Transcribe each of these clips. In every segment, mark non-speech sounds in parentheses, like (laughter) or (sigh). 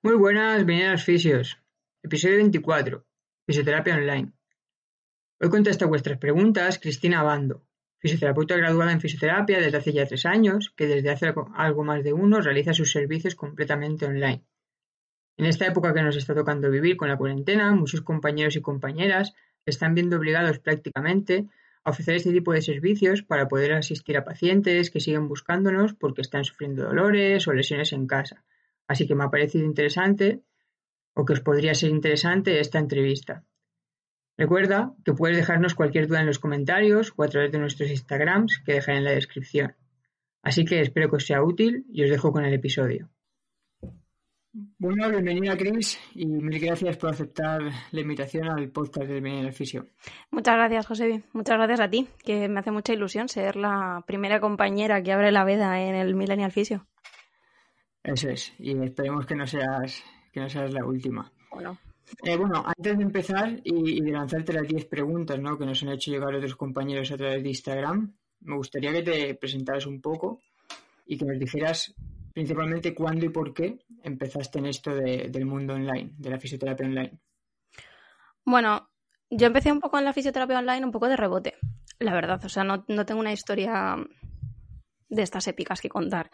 Muy buenas, bienvenidos fisios. Episodio 24. Fisioterapia online. Hoy contesta vuestras preguntas Cristina Bando, fisioterapeuta graduada en fisioterapia desde hace ya tres años, que desde hace algo más de uno realiza sus servicios completamente online. En esta época que nos está tocando vivir con la cuarentena, muchos compañeros y compañeras están viendo obligados prácticamente a ofrecer este tipo de servicios para poder asistir a pacientes que siguen buscándonos porque están sufriendo dolores o lesiones en casa Así que me ha parecido interesante o que os podría ser interesante esta entrevista. Recuerda que puedes dejarnos cualquier duda en los comentarios o a través de nuestros Instagrams que dejaré en la descripción. Así que espero que os sea útil y os dejo con el episodio. Bueno, bienvenida Cris y mil gracias por aceptar la invitación al podcast de Fisio. Muchas gracias, José. Muchas gracias a ti, que me hace mucha ilusión ser la primera compañera que abre la veda en el Millennial Fisio. Eso es, y esperemos que no seas, que no seas la última. Bueno. Eh, bueno, antes de empezar y, de lanzarte las 10 preguntas ¿no? que nos han hecho llegar otros compañeros a través de Instagram, me gustaría que te presentaras un poco y que nos dijeras principalmente cuándo y por qué empezaste en esto del mundo online, de la fisioterapia online. Bueno, yo empecé un poco en la fisioterapia online un poco de rebote, la verdad. O sea, no, no tengo una historia de estas épicas que contar.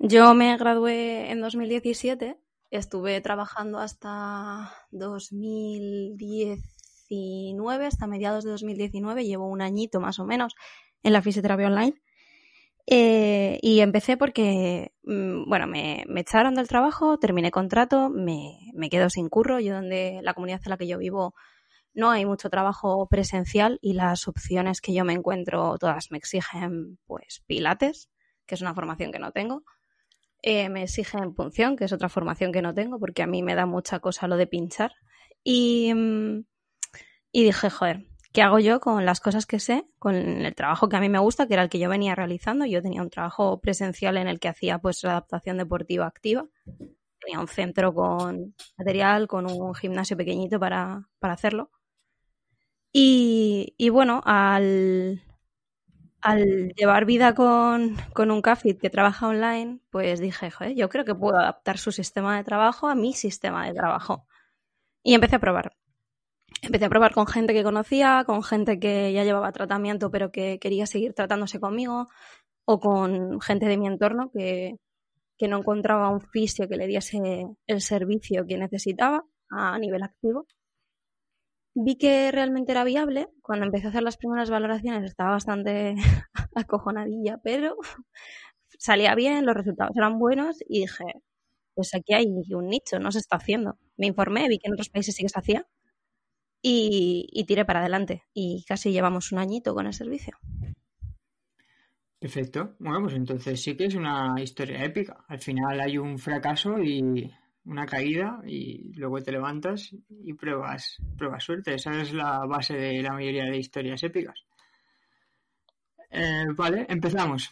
Yo me gradué en 2017, estuve trabajando hasta 2019, hasta mediados de 2019, llevo un añito más o menos en la fisioterapia online. Eh, y empecé porque, mm, bueno, me, echaron del trabajo, terminé contrato, me, me quedo sin curro. Yo donde la comunidad en la que yo vivo no hay mucho trabajo presencial y las opciones que yo me encuentro todas me exigen pues pilates, que es una formación que no tengo. Eh, me exigen punción, que es otra formación que no tengo, porque a mí me da mucha cosa lo de pinchar. Y, mm, y dije, joder, ¿qué hago yo con las cosas que sé, con el trabajo que a mí me gusta, que era el que yo venía realizando? Yo tenía un trabajo presencial en el que hacía pues adaptación deportiva activa. Tenía un centro con material, con un gimnasio pequeñito para, para hacerlo. Y, y bueno, al, al llevar vida con, un CAFIT que trabaja online, pues dije, joder, yo creo que puedo adaptar su sistema de trabajo a mi sistema de trabajo. Y empecé a probar. Empecé a probar con gente que conocía, con gente que ya llevaba tratamiento pero que quería seguir tratándose conmigo, o con gente de mi entorno que, que no encontraba un fisio que le diese el servicio que necesitaba a nivel activo vi que realmente era viable. Cuando empecé a hacer las primeras valoraciones estaba bastante (laughs) acojonadilla, pero (laughs) salía bien, los resultados eran buenos y dije, pues aquí hay un nicho, no se está haciendo. Me informé, vi que en otros países sí que se hacía y, y tiré para adelante. Y casi llevamos un añito con el servicio. Perfecto. Bueno, pues entonces sí que es una historia épica. Al final hay un fracaso y una caída y luego te levantas y pruebas, pruebas suerte. Esa es la base de la mayoría de historias épicas. Eh, vale, empezamos.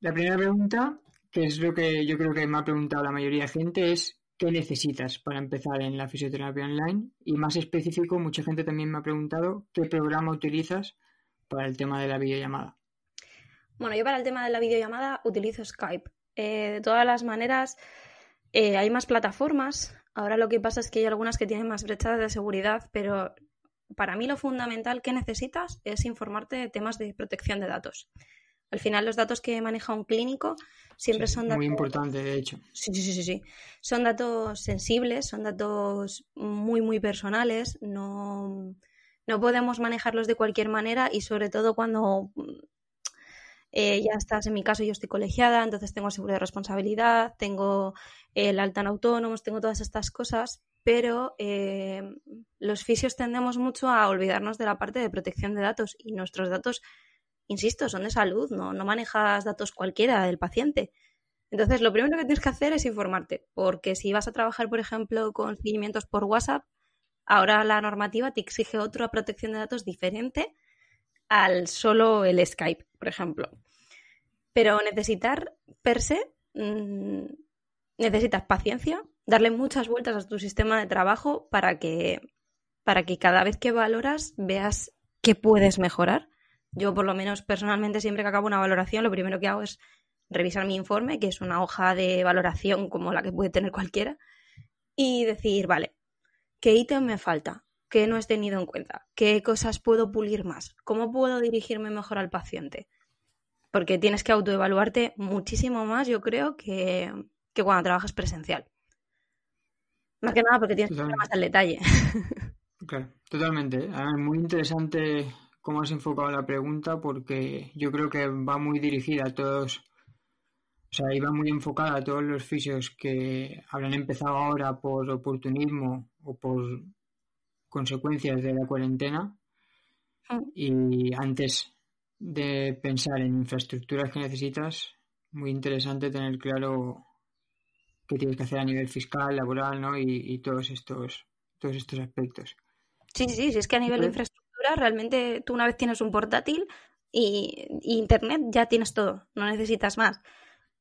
La primera pregunta, que es lo que yo creo que me ha preguntado la mayoría de gente, es ¿qué necesitas para empezar en la fisioterapia online? Y más específico, mucha gente también me ha preguntado ¿qué programa utilizas para el tema de la videollamada? Bueno, yo para el tema de la videollamada utilizo Skype. Eh, de todas las maneras, eh, hay más plataformas. Ahora lo que pasa es que hay algunas que tienen más brechas de seguridad, pero para mí lo fundamental que necesitas es informarte de temas de protección de datos. Al final los datos que maneja un clínico siempre son datos... Muy importante, de hecho. Sí, sí, sí, sí. Son datos sensibles, son datos muy, muy personales. No, no podemos manejarlos de cualquier manera y sobre todo cuando eh, ya estás, en mi caso yo estoy colegiada, entonces tengo seguro de responsabilidad, tengo el alta en autónomos, tengo todas estas cosas, pero eh, los fisios tendemos mucho a olvidarnos de la parte de protección de datos y nuestros datos, insisto, son de salud, no, no manejas datos cualquiera del paciente. Entonces, lo primero que tienes que hacer es informarte, porque si vas a trabajar, por ejemplo, con seguimientos por WhatsApp, ahora la normativa te exige otra protección de datos diferente al solo el Skype, por ejemplo. Pero necesitar per se, mm, necesitas paciencia, darle muchas vueltas a tu sistema de trabajo para que, para que cada vez que valoras veas qué puedes mejorar. Yo, por lo menos personalmente, siempre que acabo una valoración, lo primero que hago es revisar mi informe, que es una hoja de valoración como la que puede tener cualquiera, y decir, vale, ¿qué ítem me falta? ¿Qué no he tenido en cuenta? ¿Qué cosas puedo pulir más? ¿Cómo puedo dirigirme mejor al paciente? Porque tienes que autoevaluarte muchísimo más, yo creo, que, que cuando trabajas presencial. Más que nada porque tienes que ir más al detalle. Claro, totalmente. Muy interesante cómo has enfocado la pregunta porque yo creo que va muy dirigida a todos, o sea, iba muy enfocada a todos los fisios que habrán empezado ahora por oportunismo o por consecuencias de la cuarentena mm. y antes de pensar en infraestructuras que necesitas, muy interesante tener claro qué tienes que hacer a nivel fiscal, laboral, ¿no? Y, todos estos todos estos aspectos. Sí, sí, sí, es que a nivel de infraestructura realmente tú una vez tienes un portátil y, internet ya tienes todo, no necesitas más.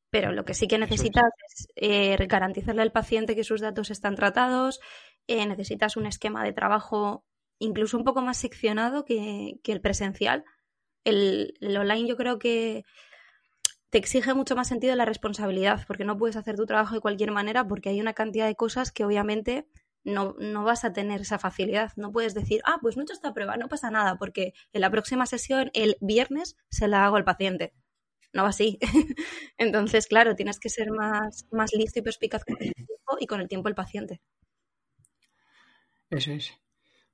Pero lo que sí que necesitas es, eh, garantizarle al paciente que sus datos están tratados, eh, necesitas un esquema de trabajo incluso un poco más seccionado que, el presencial. El, el, online yo creo que te exige mucho más sentido la responsabilidad, porque no puedes hacer tu trabajo de cualquier manera, porque hay una cantidad de cosas que obviamente no, no, vas a tener esa facilidad. No puedes decir, ah, pues no he hecho esta prueba, no pasa nada, porque en la próxima sesión, el viernes, se la hago al paciente. No va así. (laughs) Entonces, claro, tienes que ser más, más listo y perspicaz con el tiempo y con el tiempo el paciente. Eso es.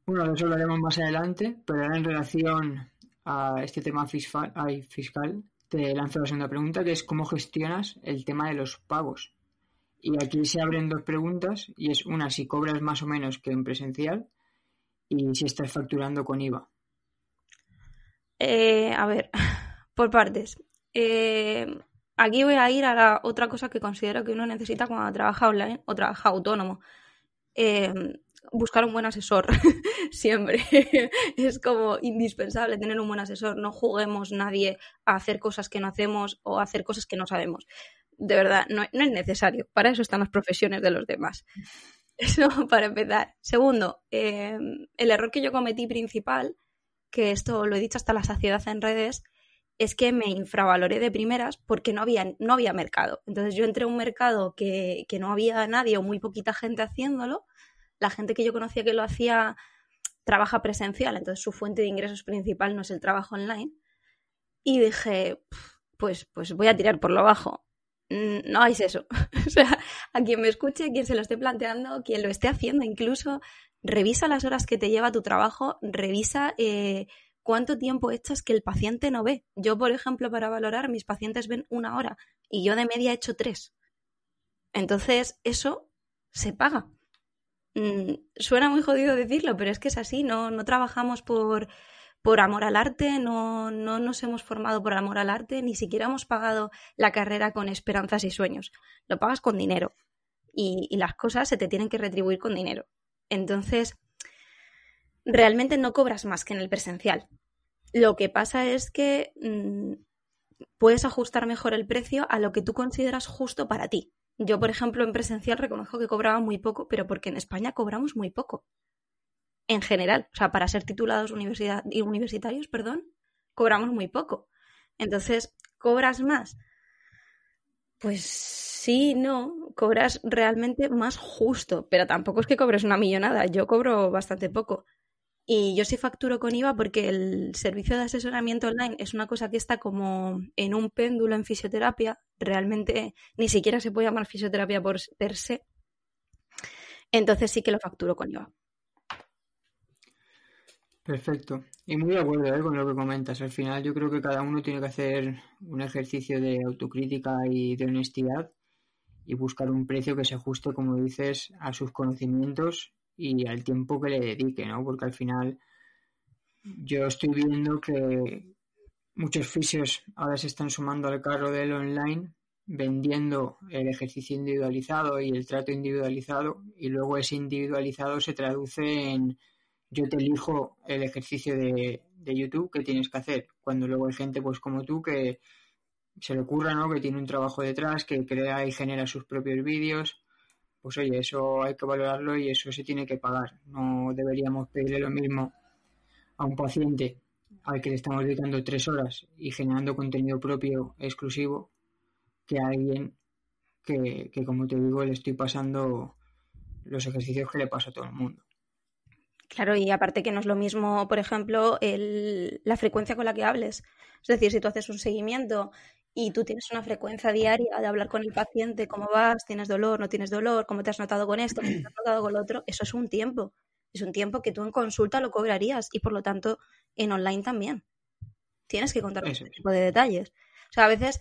Bueno, de eso lo haremos más adelante, pero en relación a este tema fiscal, fiscal, te lanzo la segunda pregunta, que es cómo gestionas el tema de los pagos. Y aquí se abren dos preguntas y es una si cobras más o menos que en presencial y si estás facturando con IVA. Eh, a ver, (laughs) por partes. Eh, aquí voy a ir a la otra cosa que considero que uno necesita cuando trabaja online o trabaja autónomo. Eh, buscar un buen asesor (laughs) siempre. (laughs) es como indispensable tener un buen asesor. No juguemos nadie a hacer cosas que no hacemos o hacer cosas que no sabemos de verdad, no, es necesario. Para eso están las profesiones de los demás. (laughs) Eso para empezar. Segundo, em, el error que yo cometí principal, que esto lo he dicho hasta la saciedad en redes, es que me infravaloré de primeras porque no había, no había mercado. Entonces yo entré a un mercado que, que no había nadie o muy poquita gente haciéndolo. La gente que yo conocía que lo hacía trabaja presencial, entonces su fuente de ingresos principal no es el trabajo online. Y dije, pues, pues voy a tirar por lo bajo. Mm, no hagáis eso. (laughs) o sea, a quien me escuche, quien se lo esté planteando, quien lo esté haciendo incluso, revisa las horas que te lleva tu trabajo, revisa eh, cuánto tiempo echas que el paciente no ve. Yo, por ejemplo, para valorar, mis pacientes ven una hora y yo de media he hecho tres. Entonces, eso se paga. Mm, suena muy jodido decirlo, pero es que es así, no, no trabajamos por por amor al arte, no, no nos hemos formado por amor al arte, ni siquiera hemos pagado la carrera con esperanzas y sueños. Lo pagas con dinero y, las cosas se te tienen que retribuir con dinero. Entonces, realmente no cobras más que en el presencial. Lo que pasa es que mm, puedes ajustar mejor el precio a lo que tú consideras justo para ti. Yo, por ejemplo, en presencial reconozco que cobraba muy poco, pero porque en España cobramos muy poco en general. O sea, para ser titulados universidad, universitarios, perdón, cobramos muy poco. Entonces, ¿cobras más? Pues sí, no, cobras realmente más justo, pero tampoco es que cobres una millonada, yo cobro bastante poco. Y yo sí facturo con IVA porque el servicio de asesoramiento online es una cosa que está como en un péndulo en fisioterapia, realmente ni siquiera se puede llamar fisioterapia por per se. Entonces sí que lo facturo con IVA. Perfecto. Y muy de acuerdo ¿eh? con lo que comentas. Al final yo creo que cada uno tiene que hacer un ejercicio de autocrítica y de honestidad y buscar un precio que se ajuste, como dices, a sus conocimientos y al tiempo que le dedique, ¿no? Porque al final yo estoy viendo que muchos fisios ahora se están sumando al carro del online vendiendo el ejercicio individualizado y el trato individualizado y luego ese individualizado se traduce en yo te elijo el ejercicio de, YouTube que tienes que hacer, cuando luego hay gente pues como tú que se le ocurra, ¿no? Que tiene un trabajo detrás, que crea y genera sus propios vídeos, pues oye, eso hay que valorarlo y eso se tiene que pagar. No deberíamos pedirle lo mismo a un paciente al que le estamos dedicando tres horas y generando contenido propio exclusivo que a alguien que, que como te digo, le estoy pasando los ejercicios que le pasa a todo el mundo. Claro, y aparte que no es lo mismo, por ejemplo, la frecuencia con la que hables. Es decir, si tú haces un seguimiento y tú tienes una frecuencia diaria de hablar con el paciente, cómo vas, tienes dolor, no tienes dolor, cómo te has notado con esto, cómo te has notado con lo otro, eso es un tiempo. Es un tiempo que tú en consulta lo cobrarías y por lo tanto en online también. Tienes que contar ese tipo de detalles. O sea, a veces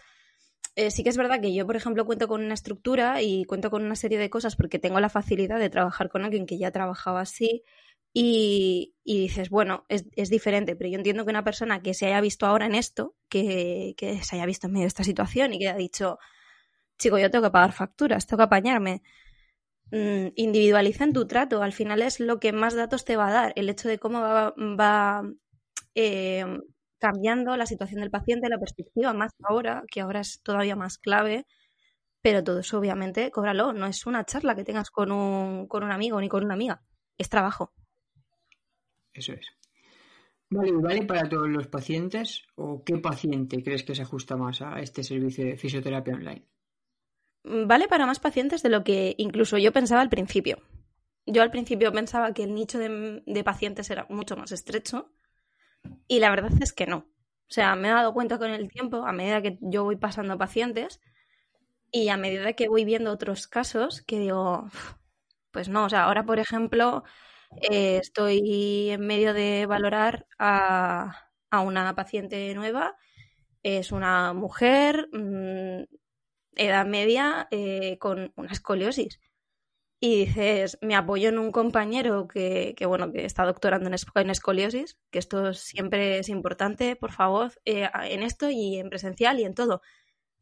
eh, sí que es verdad que yo, por ejemplo, cuento con una estructura y cuento con una serie de cosas porque tengo la facilidad de trabajar con alguien que ya trabajaba así y, dices, bueno, es, diferente, pero yo entiendo que una persona que se haya visto ahora en esto, que, se haya visto en medio de esta situación y que haya dicho, chico, yo tengo que pagar facturas, tengo que apañarme, mm, individualiza en tu trato, al final es lo que más datos te va a dar, el hecho de cómo va, eh, cambiando la situación del paciente, la perspectiva, más ahora, que ahora es todavía más clave, pero todo eso obviamente cóbralo, no es una charla que tengas con un, con un amigo ni con una amiga, es trabajo. Eso es. Vale, ¿vale para todos los pacientes o qué paciente crees que se ajusta más a este servicio de fisioterapia online? Vale para más pacientes de lo que incluso yo pensaba al principio. Yo al principio pensaba que el nicho de, pacientes era mucho más estrecho y la verdad es que no. O sea, me he dado cuenta con el tiempo, a medida que yo voy pasando pacientes y a medida que voy viendo otros casos, que digo, pues no, o sea, ahora por ejemplo, eh, estoy en medio de valorar a, una paciente nueva. Es una mujer, mm, edad media, eh, con una escoliosis. Y dices, me apoyo en un compañero que, bueno, que está doctorando en, escoliosis, que esto siempre es importante, por favor, eh, en esto y en presencial y en todo.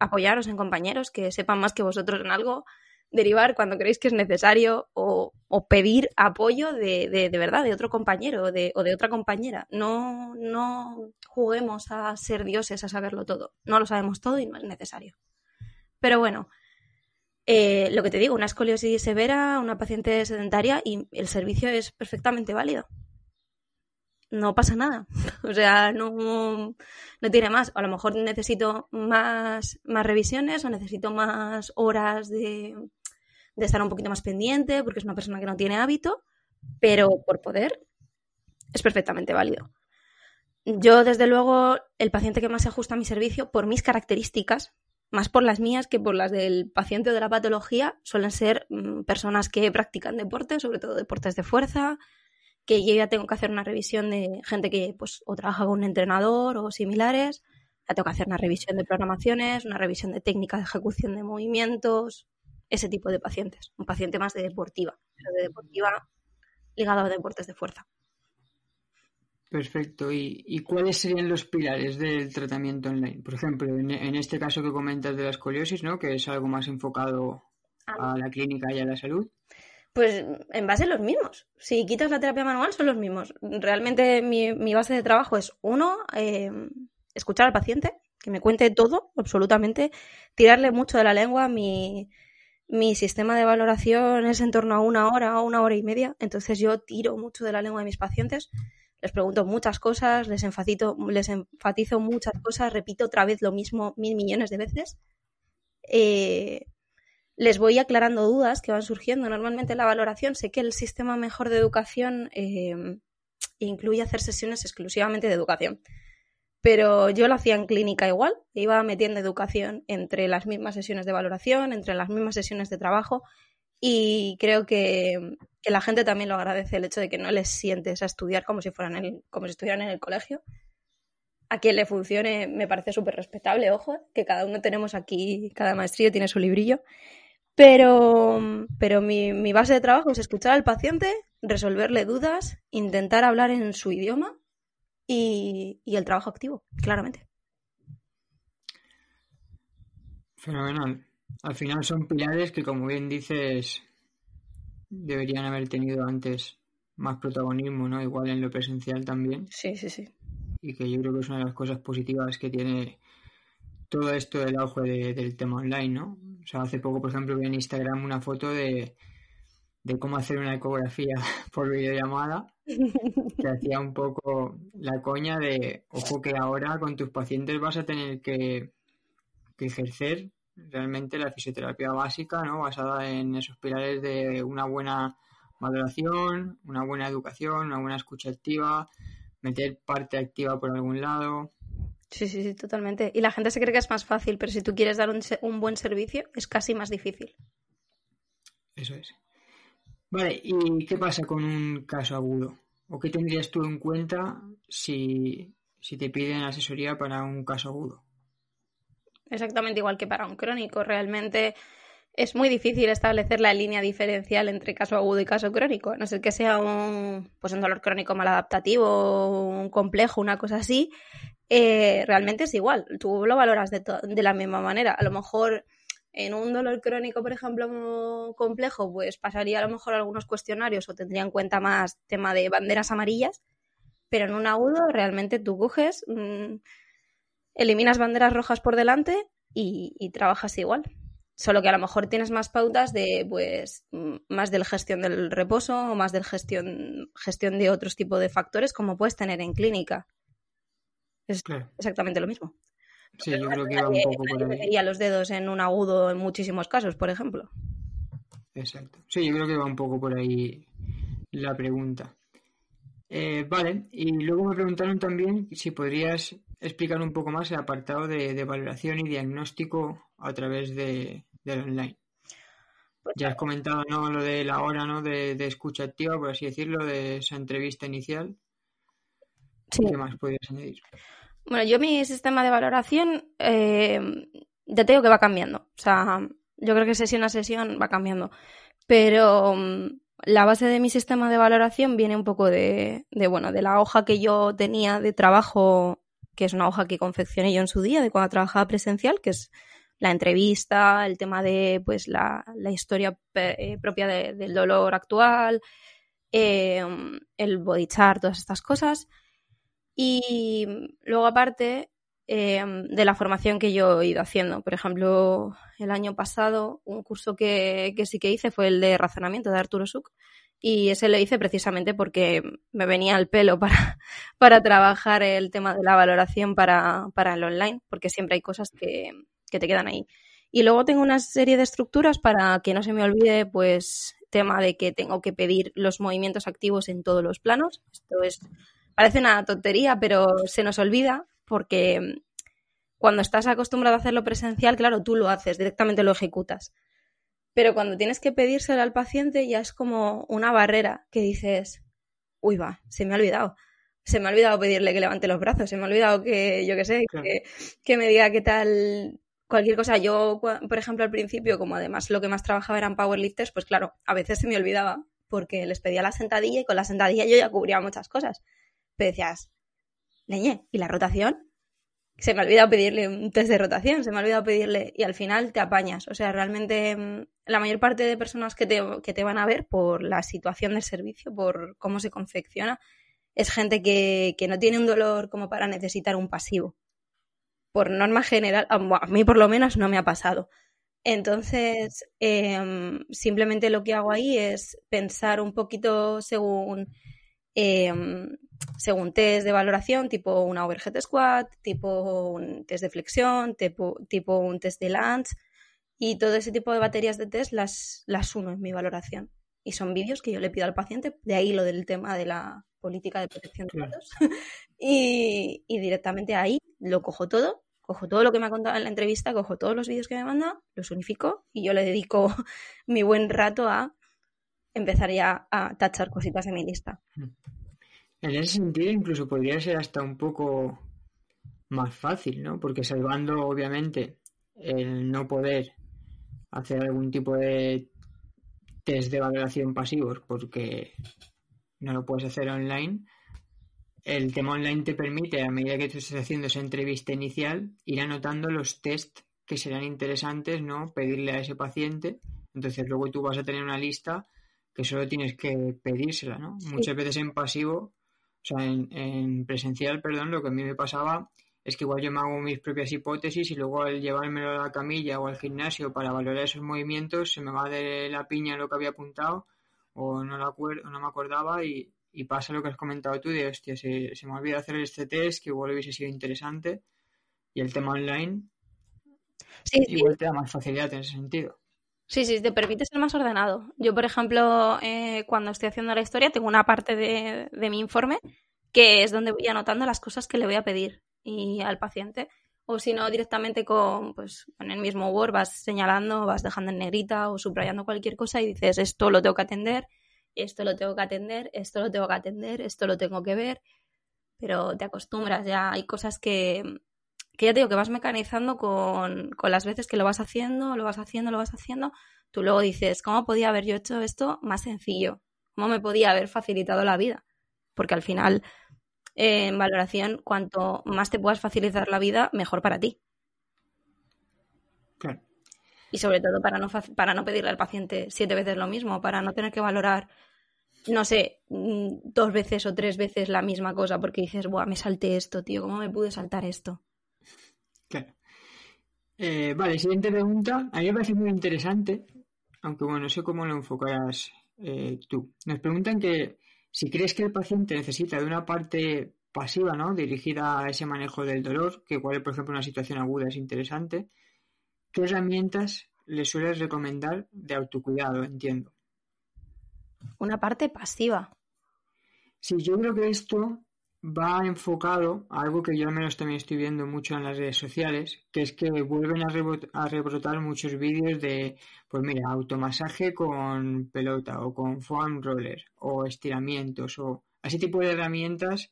Apoyaros en compañeros que sepan más que vosotros en algo derivar cuando creéis que es necesario o, pedir apoyo de, de, verdad, de otro compañero o de, o de otra compañera. No, no juguemos a ser dioses, a saberlo todo. No lo sabemos todo y no es necesario. Pero bueno, eh, lo que te digo, una escoliosis severa, una paciente sedentaria y el servicio es perfectamente válido. No pasa nada. (laughs) O sea, no, no tiene más. A lo mejor necesito más, más revisiones o necesito más horas de, de estar un poquito más pendiente, porque es una persona que no tiene hábito, pero por poder es perfectamente válido. Yo, desde luego, el paciente que más se ajusta a mi servicio, por mis características, más por las mías que por las del paciente o de la patología, suelen ser mm, personas que practican deporte, sobre todo deportes de fuerza, que yo ya tengo que hacer una revisión de gente que pues o trabaja con un entrenador o similares, ya tengo que hacer una revisión de programaciones, una revisión de técnicas de ejecución de movimientos, ese tipo de pacientes, un paciente más de deportiva, de deportiva ligado a deportes de fuerza. Perfecto. ¿Y, cuáles serían los pilares del tratamiento online? Por ejemplo, en, este caso que comentas de la escoliosis, ¿no? que es algo más enfocado a la clínica y a la salud. Pues en base a los mismos. Si quitas la terapia manual, son los mismos. Realmente mi, base de trabajo es, uno, eh, escuchar al paciente, que me cuente todo, absolutamente, tirarle mucho de la lengua. Mi, mi sistema de valoración es en torno a una hora o una hora y media, entonces yo tiro mucho de la lengua de mis pacientes, les pregunto muchas cosas, les, enfatizo, les enfatizo muchas cosas, repito otra vez lo mismo mil millones de veces. Eh, les voy aclarando dudas que van surgiendo. Normalmente en la valoración sé que el sistema mejor de educación eh, incluye hacer sesiones exclusivamente de educación pero yo lo hacía en clínica igual, iba metiendo educación entre las mismas sesiones de valoración, entre las mismas sesiones de trabajo y creo que, la gente también lo agradece el hecho de que no les sientes a estudiar como si fueran como si estuvieran en el colegio. A quien le funcione me parece súper respetable, ojo, que cada uno tenemos aquí, cada maestrillo tiene su librillo. Pero, pero mi, mi base de trabajo es escuchar al paciente, resolverle dudas, intentar hablar en su idioma y, el trabajo activo, claramente. Fenomenal. Al final son pilares que, como bien dices, deberían haber tenido antes más protagonismo, ¿no? Igual en lo presencial también. Sí, sí, sí. Y que yo creo que es una de las cosas positivas que tiene todo esto del auge del tema online, ¿no? O sea, hace poco, por ejemplo, vi en Instagram una foto de, de cómo hacer una ecografía (laughs) por videollamada, que hacía un poco la coña de, ojo que ahora con tus pacientes vas a tener que, ejercer realmente la fisioterapia básica, ¿no? Basada en esos pilares de una buena valoración, una buena educación, una buena escucha activa, meter parte activa por algún lado. Sí, sí, sí, totalmente. Y la gente se cree que es más fácil, pero si tú quieres dar un, un buen servicio, es casi más difícil. Eso es. Vale, ¿y qué pasa con un caso agudo? ¿O qué tendrías tú en cuenta si, si te piden asesoría para un caso agudo? Exactamente igual que para un crónico. Realmente es muy difícil establecer la línea diferencial entre caso agudo y caso crónico, a no ser que sea un, pues un dolor crónico maladaptativo, un complejo, una cosa así. Eh, realmente es igual, tú lo valoras de, la misma manera. A lo mejor en un dolor crónico, por ejemplo, complejo, pues pasaría a lo mejor algunos cuestionarios o tendría en cuenta más tema de banderas amarillas, pero en un agudo realmente tú coges, mm, eliminas banderas rojas por delante y, trabajas igual. Solo que a lo mejor tienes más pautas de, pues, mm, más de la gestión del reposo o más de gestión, gestión de otros tipos de factores como puedes tener en clínica. Es exactamente lo mismo. Sí, yo creo que va un poco por ahí. los dedos en un agudo en muchísimos casos, por ejemplo. Exacto. Sí, yo creo que va un poco por ahí la pregunta. Eh, vale, y luego me preguntaron también si podrías explicar un poco más el apartado de, valoración y diagnóstico a través de, del online. Pues ya has comentado ¿no? lo de la hora ¿no? de, escucha activa, por así decirlo, de esa entrevista inicial. ¿Qué más podrías añadir? Bueno, yo mi sistema de valoración eh, ya te digo que va cambiando. O sea, yo creo que sesión a sesión va cambiando. Pero mm, la base de mi sistema de valoración viene un poco de, de, bueno, de la hoja que yo tenía de trabajo, que es una hoja que confeccioné yo en su día, de cuando trabajaba presencial, que es la entrevista, el tema de pues la, la historia eh, propia del dolor actual, eh, el body chart, todas estas cosas. Y luego aparte em, de la formación que yo he ido haciendo. Por ejemplo, el año pasado un curso que, sí que hice fue el de razonamiento de Arturo Suk y ese lo hice precisamente porque me venía al pelo para, (laughs) para trabajar el tema de la valoración para, para el online, porque siempre hay cosas que, que te quedan ahí. Y luego tengo una serie de estructuras para que no se me olvide, pues, tema de que tengo que pedir los movimientos activos en todos los planos. Esto es Parece una tontería, pero se nos olvida porque cuando estás acostumbrado a hacerlo presencial, claro, tú lo haces, directamente lo ejecutas. Pero cuando tienes que pedírselo al paciente ya es como una barrera que dices, uy, va, se me ha olvidado. Se me ha olvidado pedirle que levante los brazos, se me ha olvidado que, yo qué sé, que, que, me diga qué tal cualquier cosa. Yo, por ejemplo, al principio, como además lo que más trabajaba eran powerlifters, pues claro, a veces se me olvidaba porque les pedía la sentadilla y con la sentadilla yo ya cubría muchas cosas. Pero decías, leñe, ¿y la rotación? Se me ha olvidado pedirle un test de rotación, se me ha olvidado pedirle y al final te apañas. O sea, realmente mm, la mayor parte de personas que te, que te van a ver por la situación del servicio, por cómo se confecciona, es gente que, que no tiene un dolor como para necesitar un pasivo. Por norma general, a mí por lo menos no me ha pasado. Entonces, em, simplemente lo que hago ahí es pensar un poquito según Em, según test de valoración, tipo una overhead squat, tipo un test de flexión, tipo, tipo un test de lunge y todo ese tipo de baterías de test las, las uno en mi valoración. Y son vídeos que yo le pido al paciente, de ahí lo del tema de la política de protección de datos. (laughs) y, y, directamente ahí lo cojo todo, cojo todo lo que me ha contado en la entrevista, cojo todos los vídeos que me manda, los unifico y yo le dedico (laughs) mi buen rato a empezaría a tachar cositas de mi lista. En ese sentido, incluso podría ser hasta un poco más fácil, ¿no? Porque salvando, obviamente, el no poder hacer algún tipo de test de valoración pasivos porque no lo puedes hacer online, el tema online te permite, a medida que tú estés haciendo esa entrevista inicial, ir anotando los test que serán interesantes, ¿no? Pedirle a ese paciente. Entonces luego tú vas a tener una lista que solo tienes que pedírsela, ¿no? Muchas veces en pasivo, o sea, en, presencial, perdón, lo que a mí me pasaba es que igual yo me hago mis propias hipótesis y luego al llevármelo a la camilla o al gimnasio para valorar esos movimientos se me va de la piña lo que había apuntado o no, lo acuerdo, no me acordaba y, pasa lo que has comentado tú de, hostia, se, se me olvida hacer este test que igual hubiese sido interesante y el tema online sí, igual te da más facilidad en ese sentido. Sí, sí, te permite ser más ordenado. Yo, por ejemplo, eh, cuando estoy haciendo la historia, tengo una parte de, de, mi informe que es donde voy anotando las cosas que le voy a pedir y al paciente. O si no, directamente con, pues, en el mismo Word vas señalando, vas dejando en negrita o subrayando cualquier cosa y dices, esto lo tengo que atender, esto lo tengo que atender, esto lo tengo que atender, esto lo tengo que ver. Pero te acostumbras ya, hay cosas que, que ya te digo que vas mecanizando con, con, las veces que lo vas haciendo, lo vas haciendo, lo vas haciendo, tú luego dices, ¿cómo podía haber yo hecho esto más sencillo? ¿Cómo me podía haber facilitado la vida? Porque al final, eh, en valoración, cuanto más te puedas facilitar la vida, mejor para ti. Claro. Y sobre todo para no, para no pedirle al paciente siete veces lo mismo, para no tener que valorar, no sé, mm, dos veces o tres veces la misma cosa, porque dices, Buah, me salté esto, tío, ¿cómo me pude saltar esto? Eh, vale, siguiente pregunta. A mí me parece muy interesante, aunque bueno, no sé cómo lo enfocarás eh, tú. Nos preguntan que si crees que el paciente necesita de una parte pasiva, ¿no? Dirigida a ese manejo del dolor, que igual, por ejemplo, una situación aguda es interesante, ¿qué herramientas le sueles recomendar de autocuidado? Entiendo. Una parte pasiva. Sí, yo creo que esto va enfocado a algo que yo al menos también estoy viendo mucho en las redes sociales, que es que vuelven a, rebrotar muchos vídeos de, pues mira, automasaje con pelota o con foam roller o estiramientos o ese tipo de herramientas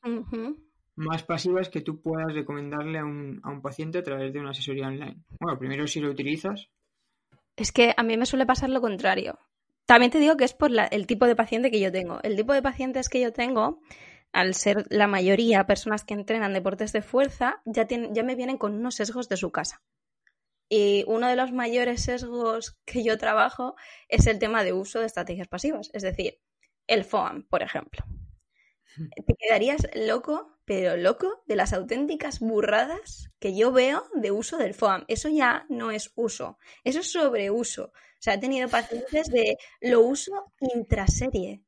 más pasivas que tú puedas recomendarle a un, a un paciente a través de una asesoría online. Bueno, primero si lo utilizas. Es que a mí me suele pasar lo contrario. También te digo que es por el tipo de paciente que yo tengo. El tipo de pacientes que yo tengo al ser la mayoría personas que entrenan deportes de fuerza, ya, tienen, ya me vienen con unos sesgos de su casa. Y uno de los mayores sesgos que yo trabajo es el tema de uso de estrategias pasivas, es decir, el FOAM, por ejemplo. Hmm. Te quedarías loco, pero loco, de las auténticas burradas que yo veo de uso del FOAM. Eso ya no es uso, eso es sobreuso. O sea, he tenido pacientes de lo uso intraserie.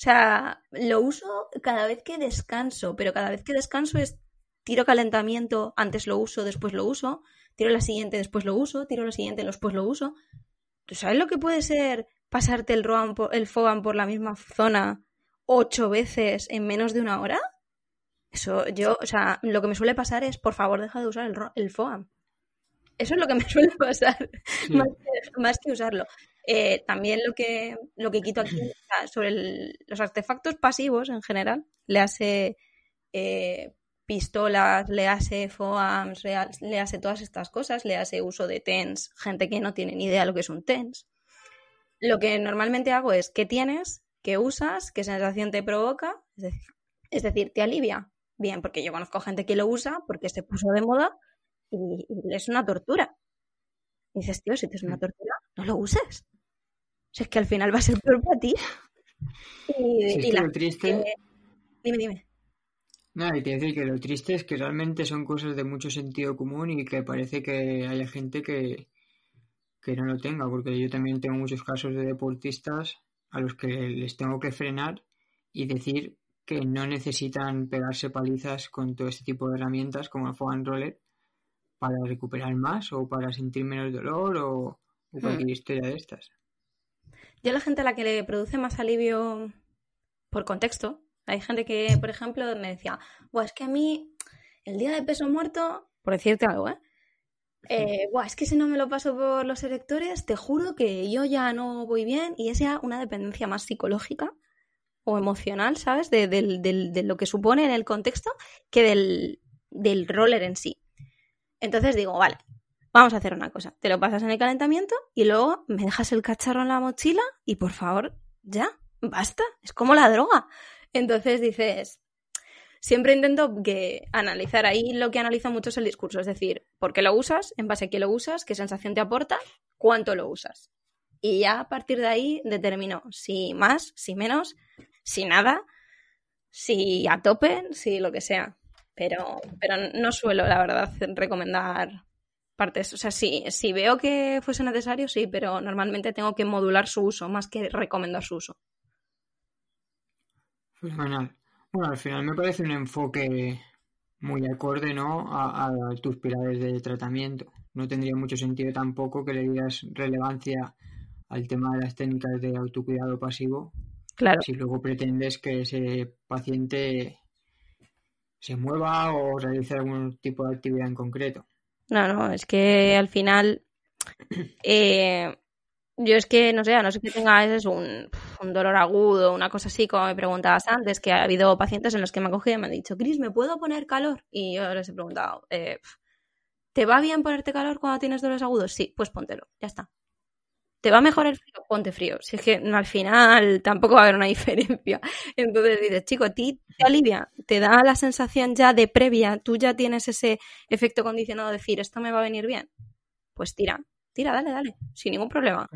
O sea, lo uso cada vez que descanso, pero cada vez que descanso es tiro calentamiento, antes lo uso, después lo uso, tiro la siguiente, después lo uso, tiro la siguiente, después lo uso. ¿Tú sabes lo que puede ser pasarte el, ROAM el FOAM por la misma zona ocho veces en menos de una hora? Eso, yo, o sea, lo que me suele pasar es, por favor, deja de usar el, el FOAM. Eso es lo que me (laughs) suele pasar, más que usarlo. Eh, también lo que, lo que quito aquí sobre los artefactos pasivos en general, le hace eh, pistolas, le hace FOAMs, le hace todas estas cosas, le hace uso de TENS, gente que no tiene ni idea de lo que es un TENS. Lo que normalmente hago es, ¿qué tienes? ¿Qué usas? ¿Qué sensación te provoca? Es decir, es decir, ¿te alivia? Bien, porque yo conozco gente que lo usa porque se puso de moda y, es una tortura. Y dices, tío, si te es una mm. tortura, no lo uses. Si es que al final va a ser peor para ti. Y, lo triste... dime, dime. Nada, y te decir que lo triste es que realmente son cosas de mucho sentido común y que parece que haya gente que, que no lo tenga, porque yo también tengo muchos casos de deportistas a los que les tengo que frenar y decir que no necesitan pegarse palizas con todo este tipo de herramientas como el foam roller para recuperar más o para sentir menos dolor o, hmm. cualquier historia de estas. Yo la gente a la que le produce más alivio por contexto, hay gente que, por ejemplo, me decía, Buah, es que a mí el día de peso muerto, por decirte algo, ¿eh? eh Buah, es que si no me lo paso por los electores, te juro que yo ya no voy bien y es ya una dependencia más psicológica o emocional, ¿sabes? De, de lo que supone en el contexto que del, del roller en sí. Entonces digo, vale, Vamos a hacer una cosa. Te lo pasas en el calentamiento y luego me dejas el cacharro en la mochila y por favor, ya, basta. Es como la droga. Entonces dices, siempre intento que analizar ahí lo que analiza mucho es el discurso, es decir, por qué lo usas, en base a qué lo usas, qué sensación te aporta, cuánto lo usas. Y ya a partir de ahí determino si más, si menos, si nada, si a tope, si lo que sea. Pero, pero no suelo, la verdad, recomendar partes. O sea, sí, si veo que fuese necesario, sí, pero normalmente tengo que modular su uso más que recomendar su uso. Fenomenal. Bueno, al final me parece un enfoque muy acorde, ¿no? A, tus pilares de tratamiento. no tendría mucho sentido tampoco que le dieras relevancia al tema de las técnicas de autocuidado pasivo. Claro. Si luego pretendes que ese paciente se mueva o realice algún tipo de actividad en concreto. No, no, es que al final eh, yo es que, no sé, no sé que tengas un, un, dolor agudo, una cosa así, como me preguntabas antes, que ha habido pacientes en los que me han cogido y me han dicho, Cris, ¿me puedo poner calor? Y yo les he preguntado, eh, ¿te va bien ponerte calor cuando tienes dolores agudos? Sí, pues póntelo, ya está. ¿Te va mejor el frío? Ponte frío. Si es que al final tampoco va a haber una (laughs) diferencia. Entonces dices, chico, a ti te alivia, te da la sensación ya de previa, tú ya tienes ese efecto condicionado de decir, esto me va a venir bien. Pues tira, tira, dale, dale, sin ningún problema.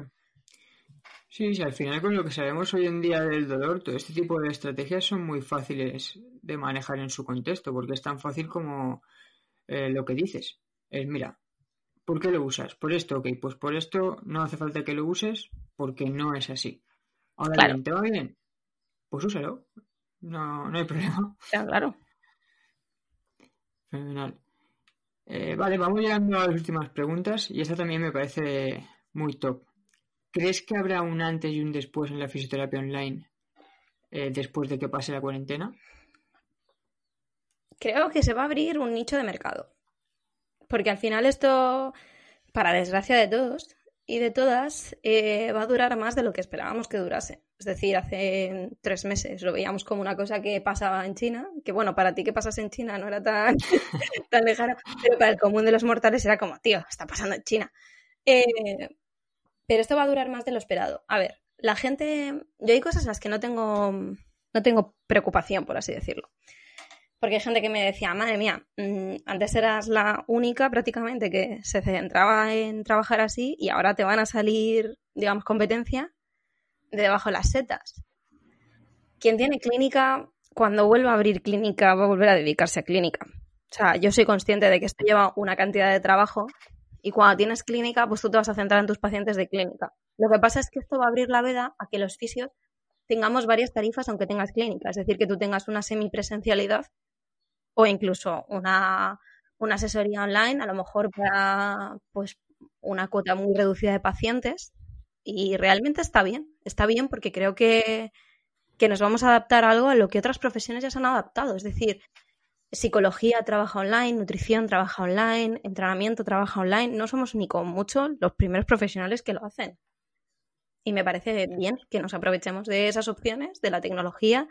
Sí, sí, al final con lo que sabemos hoy en día del dolor, todo este tipo de estrategias son muy fáciles de manejar en su contexto, porque es tan fácil como eh, lo que dices. Es, mira, ¿Por qué lo usas? Por esto, ok, pues por esto no hace falta que lo uses porque no es así. Ahora bien, ¿te va bien? Pues úsalo. No, no hay (laughs) problema. claro. Fenomenal. Eh, vale, vamos llegando a las últimas preguntas y esta también me parece muy top. ¿Crees que habrá un antes y un después en la fisioterapia online eh, después de que pase la cuarentena? Creo que se va a abrir un nicho de mercado. Porque al final esto, para desgracia de todos y de todas, eh, va a durar más de lo que esperábamos que durase. Es decir, hace tres meses lo veíamos como una cosa que pasaba en China, que bueno, para ti que pasas en China no era tan, (laughs) tan lejano, pero para el común de los mortales era como, tío, está pasando en China. Eh, pero esto va a durar más de lo esperado. A ver, la gente, yo hay cosas en las que no tengo, no tengo preocupación, por así decirlo porque hay gente que me decía, madre mía, mm, antes eras la única prácticamente que se centraba en trabajar así y ahora te van a salir, digamos, competencia de debajo de las setas. Quien tiene clínica, cuando vuelva a abrir clínica, va a volver a dedicarse a clínica. O sea, yo soy consciente de que esto lleva una cantidad de trabajo y cuando tienes clínica, pues tú te vas a centrar en tus pacientes de clínica. Lo que pasa es que esto va a abrir la veda a que los fisios tengamos varias tarifas aunque tengas clínica. Es decir, que tú tengas una semipresencialidad o incluso una, asesoría online, a lo mejor para pues una cuota muy reducida de pacientes. Y realmente está bien, está bien porque creo que, que nos vamos a adaptar a algo a lo que otras profesiones ya se han adaptado. Es decir, psicología trabaja online, nutrición trabaja online, entrenamiento trabaja online. No somos ni con mucho los primeros profesionales que lo hacen. Y me parece bien que nos aprovechemos de esas opciones, de la tecnología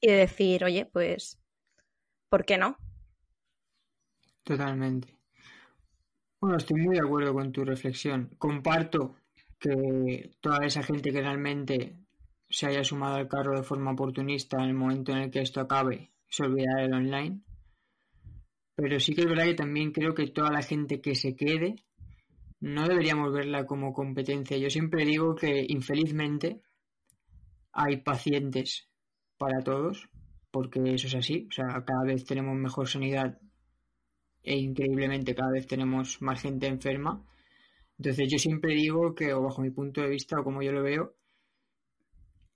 y de decir, oye, pues ¿por qué no? Totalmente. Bueno, estoy muy de acuerdo con tu reflexión. Comparto que toda esa gente que realmente se haya sumado al carro de forma oportunista en el momento en el que esto acabe se olvidará del online. Pero sí que es verdad que también creo que toda la gente que se quede no deberíamos verla como competencia. Yo siempre digo que infelizmente hay pacientes para todos porque eso es así. O sea, cada vez tenemos mejor sanidad e increíblemente cada vez tenemos más gente enferma. Entonces yo siempre digo que, o bajo mi punto de vista, o como yo lo veo,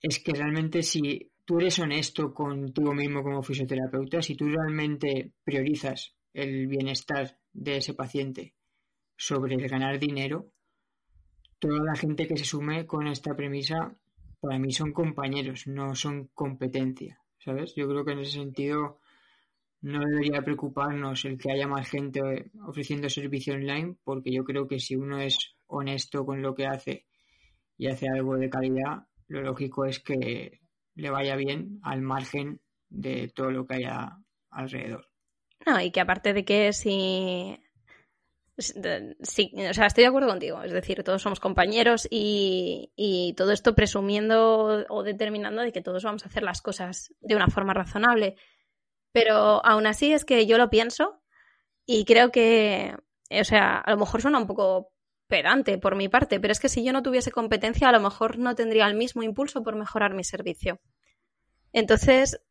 es que realmente si tú eres honesto contigo mismo como fisioterapeuta, si tú realmente priorizas el bienestar de ese paciente sobre el ganar dinero, toda la gente que se sume con esta premisa, para mí son compañeros, no son competencia. ¿Sabes? Yo creo que en ese sentido no debería preocuparnos el que haya más gente ofreciendo servicio online, porque yo creo que si uno es honesto con lo que hace y hace algo de calidad, lo lógico es que le vaya bien al margen de todo lo que haya alrededor. No, y que aparte de que si Sí, o sea, estoy de acuerdo contigo. Es decir, todos somos compañeros y, y, todo esto presumiendo o determinando de que todos vamos a hacer las cosas de una forma razonable. Pero aún así es que yo lo pienso y creo que, o sea, a lo mejor suena un poco pedante por mi parte, pero es que si yo no tuviese competencia, a lo mejor no tendría el mismo impulso por mejorar mi servicio. Entonces,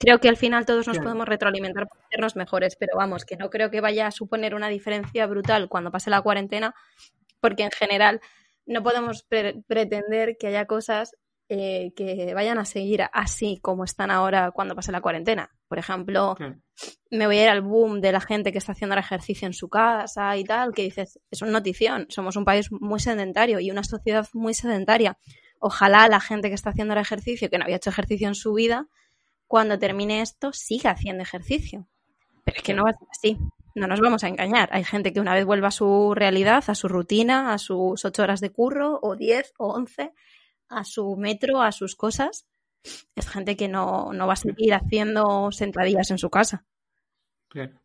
creo que al final todos nos podemos retroalimentar para hacernos mejores, pero vamos, que no creo que vaya a suponer una diferencia brutal cuando pase la cuarentena, porque en general no podemos pretender que haya cosas eh, que vayan a seguir así como están ahora cuando pase la cuarentena. Por ejemplo, me voy a ir al boom de la gente que está haciendo el ejercicio en su casa y tal, que dices, es una notición, somos un país muy sedentario y una sociedad muy sedentaria. Ojalá la gente que está haciendo el ejercicio, que no había hecho ejercicio en su vida, cuando termine esto siga haciendo ejercicio. Pero es que no va a ser así. No nos vamos a engañar. Hay gente que una vez vuelva a su realidad, a su rutina, a sus ocho horas de curro, o diez, o once, a su metro, a sus cosas, es gente que no, va a seguir haciendo sentadillas en su casa. Claro.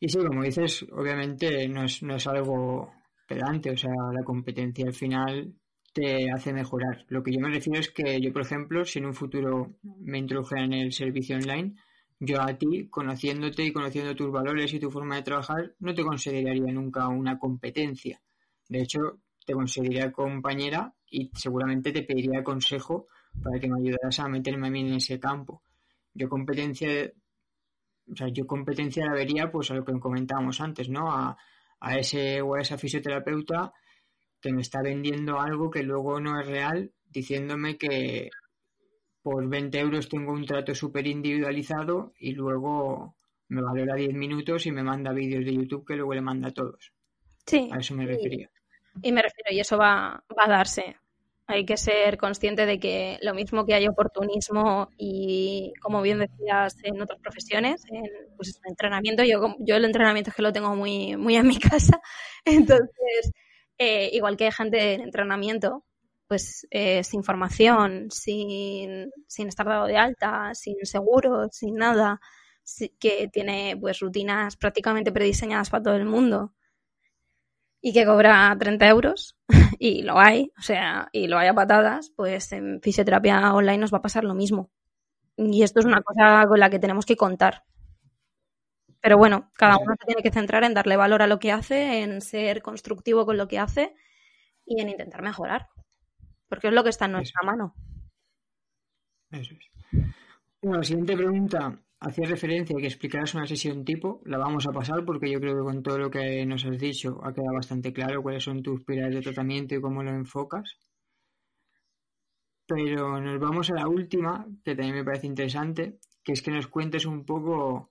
Y sí, como dices, obviamente no es, no es algo pedante, o sea, la competencia al final te hace mejorar. Lo que yo me refiero es que yo, por ejemplo, si en un futuro me introdujera en el servicio online, yo a ti, conociéndote y conociendo tus valores y tu forma de trabajar, no te consideraría nunca una competencia. De hecho, te consideraría compañera y seguramente te pediría consejo para que me ayudaras a meterme a mí en ese campo. Yo competencia, o sea, yo competencia la vería pues a lo que comentábamos antes, ¿no? A, a ese o a esa fisioterapeuta que me está vendiendo algo que luego no es real, diciéndome que por 20 euros tengo un trato súper individualizado y luego me valora 10 minutos y me manda vídeos de YouTube que luego le manda a todos. Sí. A eso me refería. Y me refiero, y eso va, va a darse. Hay que ser consciente de que lo mismo que hay oportunismo y, como bien decías, en otras profesiones, en pues, entrenamiento, yo, yo el entrenamiento es que lo tengo muy, muy en mi (laughs) casa, entonces, eh, igual que hay gente en entrenamiento, pues eh, sin formación, sin, sin estar dado de alta, sin seguro, sin nada, que tiene pues rutinas prácticamente prediseñadas para todo el mundo y que cobra 30 euros, (laughs) y lo hay, o sea, y lo hay a patadas, pues en fisioterapia online nos va a pasar lo mismo. Y esto es una cosa con la que tenemos que contar. Pero bueno, cada uno se tiene que centrar en darle valor a lo que hace, en ser constructivo con lo que hace y en intentar mejorar. Porque es lo que está en nuestra mano. Eso es. Bueno, la siguiente pregunta hacía referencia a que explicaras una sesión tipo, la vamos a pasar porque yo creo que con todo lo que nos has dicho ha quedado bastante claro cuáles son tus pilares de tratamiento y cómo lo enfocas. Pero nos vamos a la última, que también me parece interesante, que es que nos cuentes un poco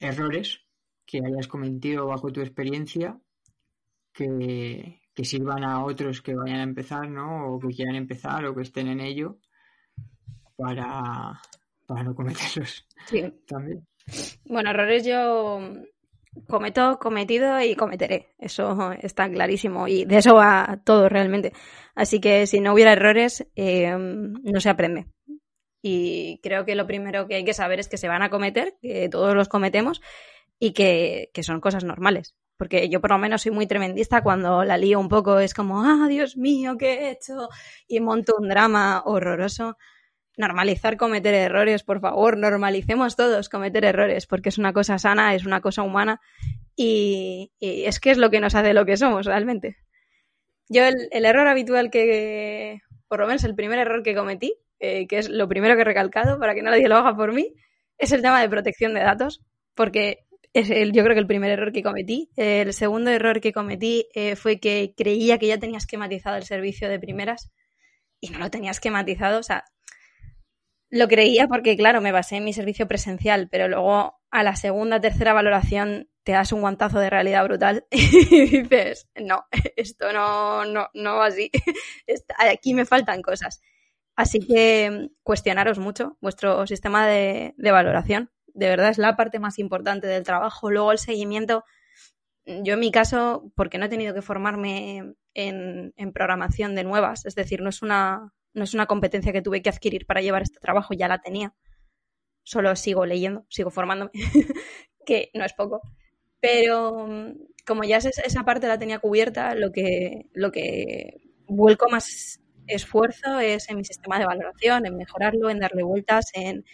errores que hayas cometido bajo tu experiencia que, que sirvan a otros que vayan a empezar, ¿no? O que quieran empezar o que estén en ello para, para no cometerlos. Sí. También. Bueno, errores yo cometo, cometido y cometeré. Eso está clarísimo y de eso va todo realmente. Así que si no hubiera errores, eh, no se aprende. Y creo que lo primero que hay que saber es que se van a cometer, que todos los cometemos y que, que son cosas normales. Porque yo por lo menos soy muy tremendista cuando la lío un poco, es como, ah, Dios mío, ¿qué he hecho? Y monto un drama horroroso normalizar cometer errores, por favor, normalicemos todos cometer errores, porque es una cosa sana, es una cosa humana y, es que es lo que nos hace lo que somos realmente. Yo el, error habitual que, por lo menos el primer error que cometí, eh, que es lo primero que he recalcado para que nadie lo haga por mí, es el tema de protección de datos, porque es el, yo creo que el primer error que cometí. El segundo error que cometí eh, fue que creía que ya tenía esquematizado el servicio de primeras y no lo tenía esquematizado. O sea, lo creía porque, claro, me basé en mi servicio presencial, pero luego a la segunda, tercera valoración te das un guantazo de realidad brutal (laughs) y dices, no, (laughs) esto no, no, no va así, (laughs) aquí me faltan cosas. Así que cuestionaros mucho vuestro sistema de, valoración. De verdad es la parte más importante del trabajo. Luego el seguimiento. Yo en mi caso, porque no he tenido que formarme en, en programación de nuevas, es decir, no es una no es una competencia que tuve que adquirir para llevar este trabajo, ya la tenía. Solo sigo leyendo, sigo formándome, (laughs) que no es poco. Pero como ya esa parte la tenía cubierta, lo que, lo que vuelco más esfuerzo es en mi sistema de valoración, en mejorarlo, en darle vueltas, en,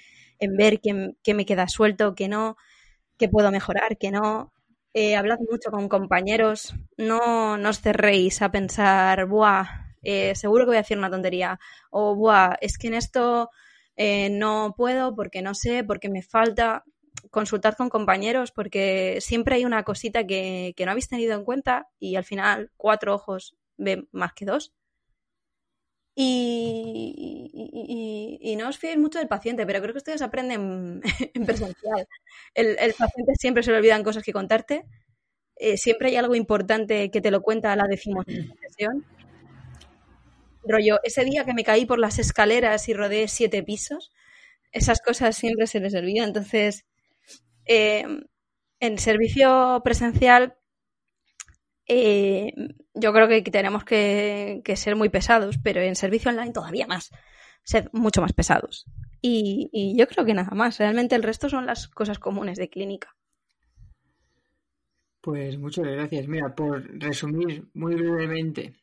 ver qué, me queda suelto, qué no, qué puedo mejorar, qué no. Hablad mucho con compañeros, no, no os cerréis a pensar, buah, eh, seguro que voy a decir una tontería. O, Buah, es que en esto eh, no puedo porque no sé, porque me falta. Consultad con compañeros porque siempre hay una cosita que, que no habéis tenido en cuenta y al final cuatro ojos ven más que dos. Y, no os fiéis mucho del paciente, pero creo que ustedes aprenden (laughs) en, presencial. El, paciente siempre se le olvidan cosas que contarte. Eh, siempre hay algo importante que te lo cuenta a la decimosexta sesión. Rollo, ese día que me caí por las escaleras y rodeé siete pisos, esas cosas siempre se les olvida. Entonces, eh, en servicio presencial eh, yo creo que tenemos que, ser muy pesados, pero en servicio online todavía más, ser mucho más pesados. Y, yo creo que nada más, realmente el resto son las cosas comunes de clínica. Pues muchas gracias. Mira, por resumir muy brevemente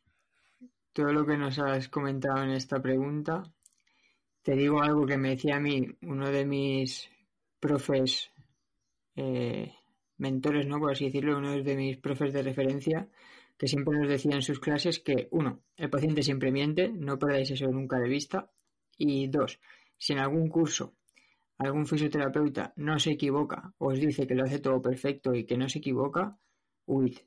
todo lo que nos has comentado en esta pregunta, te digo algo que me decía a mí uno de mis profes eh, mentores, ¿no? Por así decirlo, uno de mis profes de referencia, que siempre nos decía en sus clases que, uno, el paciente siempre miente, no perdáis eso nunca de vista. Y dos, si en algún curso algún fisioterapeuta no se equivoca o os dice que lo hace todo perfecto y que no se equivoca, huid.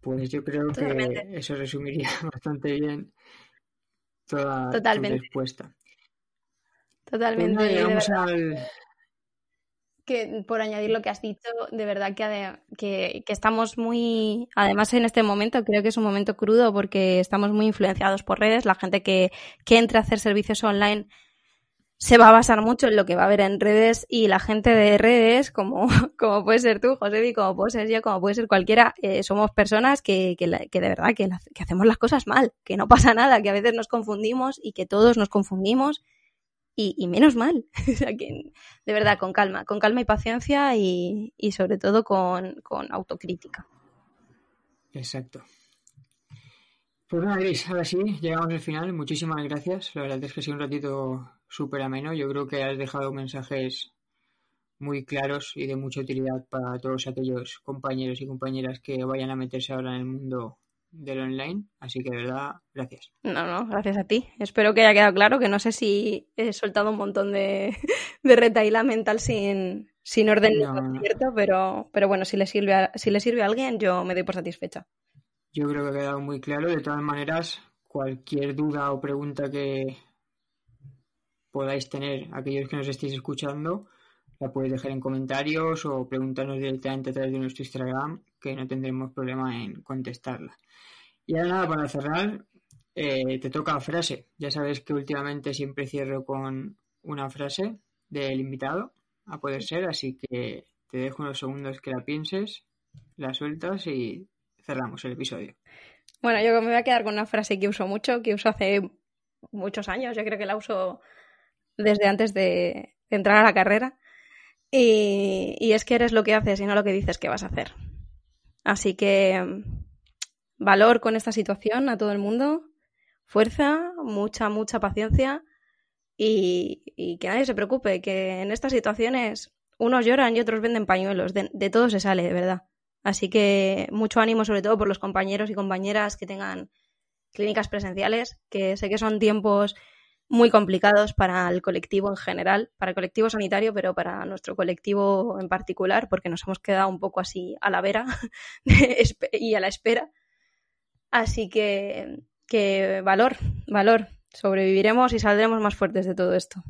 Pues yo creo que eso resumiría (laughs) bastante bien toda la respuesta. Totalmente. Pues llegamos al, que por añadir lo que has dicho, de verdad que, que, estamos muy, además en este momento creo que es un momento crudo porque estamos muy influenciados por redes, la gente que, que entra a hacer servicios online se va a basar mucho en lo que va a ver en redes y la gente de redes, como, (laughs) como puede ser tú, José, como puede ser yo, como puede ser cualquiera, eh, somos personas que, que, que de verdad que, que hacemos las cosas mal, que no pasa nada, que a veces nos confundimos y que todos nos confundimos y, menos mal. (laughs) de verdad, con calma, con calma y paciencia y, sobre todo con, autocrítica. Exacto. Pues nada, Gris, ahora sí, llegamos al final. Muchísimas gracias. La verdad es que ha sido un ratito súper ameno. Yo creo que has dejado mensajes muy claros y de mucha utilidad para todos aquellos compañeros y compañeras que vayan a meterse ahora en el mundo del online. Así que de verdad, gracias. No, no, gracias a ti. Espero que haya quedado claro que no sé si he soltado un montón de, (laughs) de retaila mental sin, sin orden cierto, pero, pero bueno, si le, sirve a, si le sirve a alguien, yo me doy por satisfecha. Yo creo que ha quedado muy claro. De todas maneras, cualquier duda o pregunta que podáis tener, aquellos que nos estéis escuchando, la podéis dejar en comentarios o preguntarnos directamente a través de nuestro Instagram, que no tendremos problema en contestarla. Y ahora nada, para cerrar, eh, te toca frase. Ya sabes que últimamente siempre cierro con una frase del invitado, a poder ser, así que te dejo unos segundos que la pienses, la sueltas y cerramos el episodio. Bueno, yo me voy a quedar con una frase que uso mucho, que uso hace muchos años, yo creo que la uso desde antes de entrar a la carrera, y, es que eres lo que haces y no lo que dices que vas a hacer. Así que valor con esta situación a todo el mundo, fuerza, mucha, mucha paciencia y, que nadie se preocupe, que en estas situaciones unos lloran y otros venden pañuelos, de, de, todo se sale, de verdad. Así que mucho ánimo sobre todo por los compañeros y compañeras que tengan clínicas presenciales, que sé que son tiempos muy complicados para el colectivo en general, para el colectivo sanitario, pero para nuestro colectivo en particular, porque nos hemos quedado un poco así a la vera (laughs) y a la espera. Así que, que valor, valor. Sobreviviremos y saldremos más fuertes de todo esto.